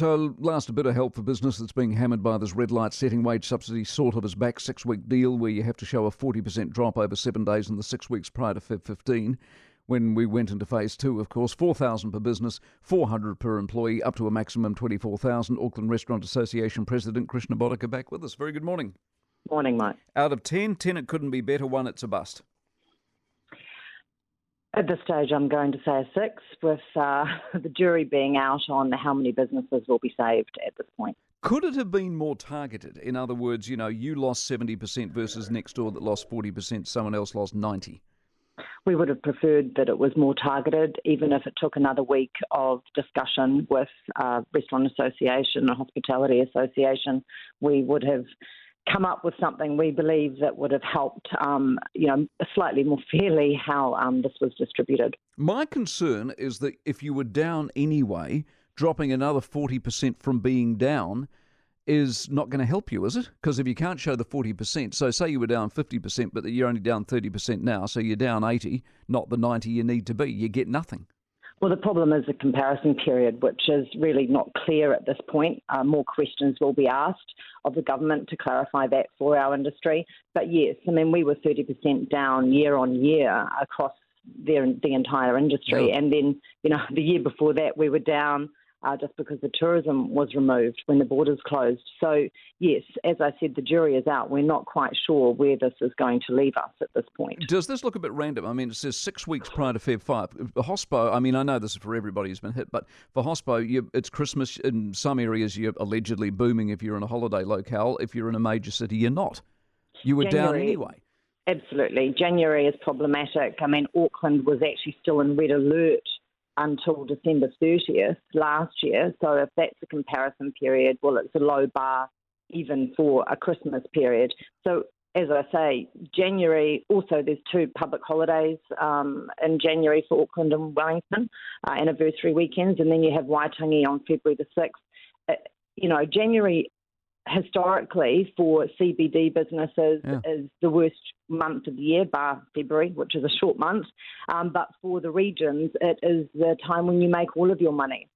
So, last a bit of help for business that's being hammered by this red light setting wage subsidy sort of is back six week deal where you have to show a 40% drop over seven days in the six weeks prior to Feb 15. When we went into phase two, of course, 4,000 per business, 400 per employee, up to a maximum 24,000. Auckland Restaurant Association President Krishna Botica back with us. Very good morning. Morning, Mike. Out of 10, 10 it couldn't be better, one it's a bust. At this stage, I'm going to say a six, with uh, the jury being out on how many businesses will be saved at this point. Could it have been more targeted? In other words, you know, you lost 70% versus next door that lost 40%, someone else lost 90 we would have preferred that it was more targeted, even if it took another week of discussion with uh, Restaurant Association and Hospitality Association. We would have come up with something we believe that would have helped, um, you know, slightly more fairly how um, this was distributed. My concern is that if you were down anyway, dropping another 40% from being down is not going to help you, is it? Because if you can't show the 40%, so say you were down 50%, but you're only down 30% now, so you're down 80, not the 90 you need to be, you get nothing. Well, the problem is the comparison period, which is really not clear at this point. Uh, more questions will be asked of the government to clarify that for our industry. But yes, I mean, we were 30% down year on year across the, the entire industry. Yeah. And then, you know, the year before that, we were down uh, just because the tourism was removed when the borders closed. So, yes, as I said, the jury is out. We're not quite sure where this is going to leave us at this point. Does this look a bit random? I mean, it says six weeks prior to Feb 5. Hospo, I mean, I know this is for everybody who's been hit, but for Hospo, you, it's Christmas. In some areas, you're allegedly booming if you're in a holiday locale. If you're in a major city, you're not. You were January. down anyway. Absolutely. January is problematic. I mean, Auckland was actually still in red alert until December 30th last year. So if that's a comparison period, well, it's a low bar even for a Christmas period. So as I say, January, also there's two public holidays um, in January for Auckland and Wellington, uh, anniversary weekends, and then you have Waitangi on February the 6th. Uh, you know, January historically for CBD businesses yeah. is the worst month of the year, bar February, which is a short month. Um, but for the regions, it is the time when you make all of your money.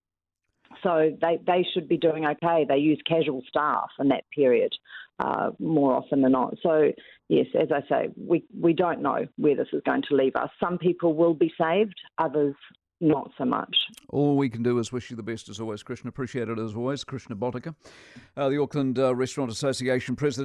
So they, they should be doing okay. They use casual staff in that period uh, more often than not. So, yes, as I say, we, we don't know where this is going to leave us. Some people will be saved, others not so much. All we can do is wish you the best as always, Krishna. Appreciate it as always. Krishna Botica, uh, the Auckland uh, Restaurant Association President.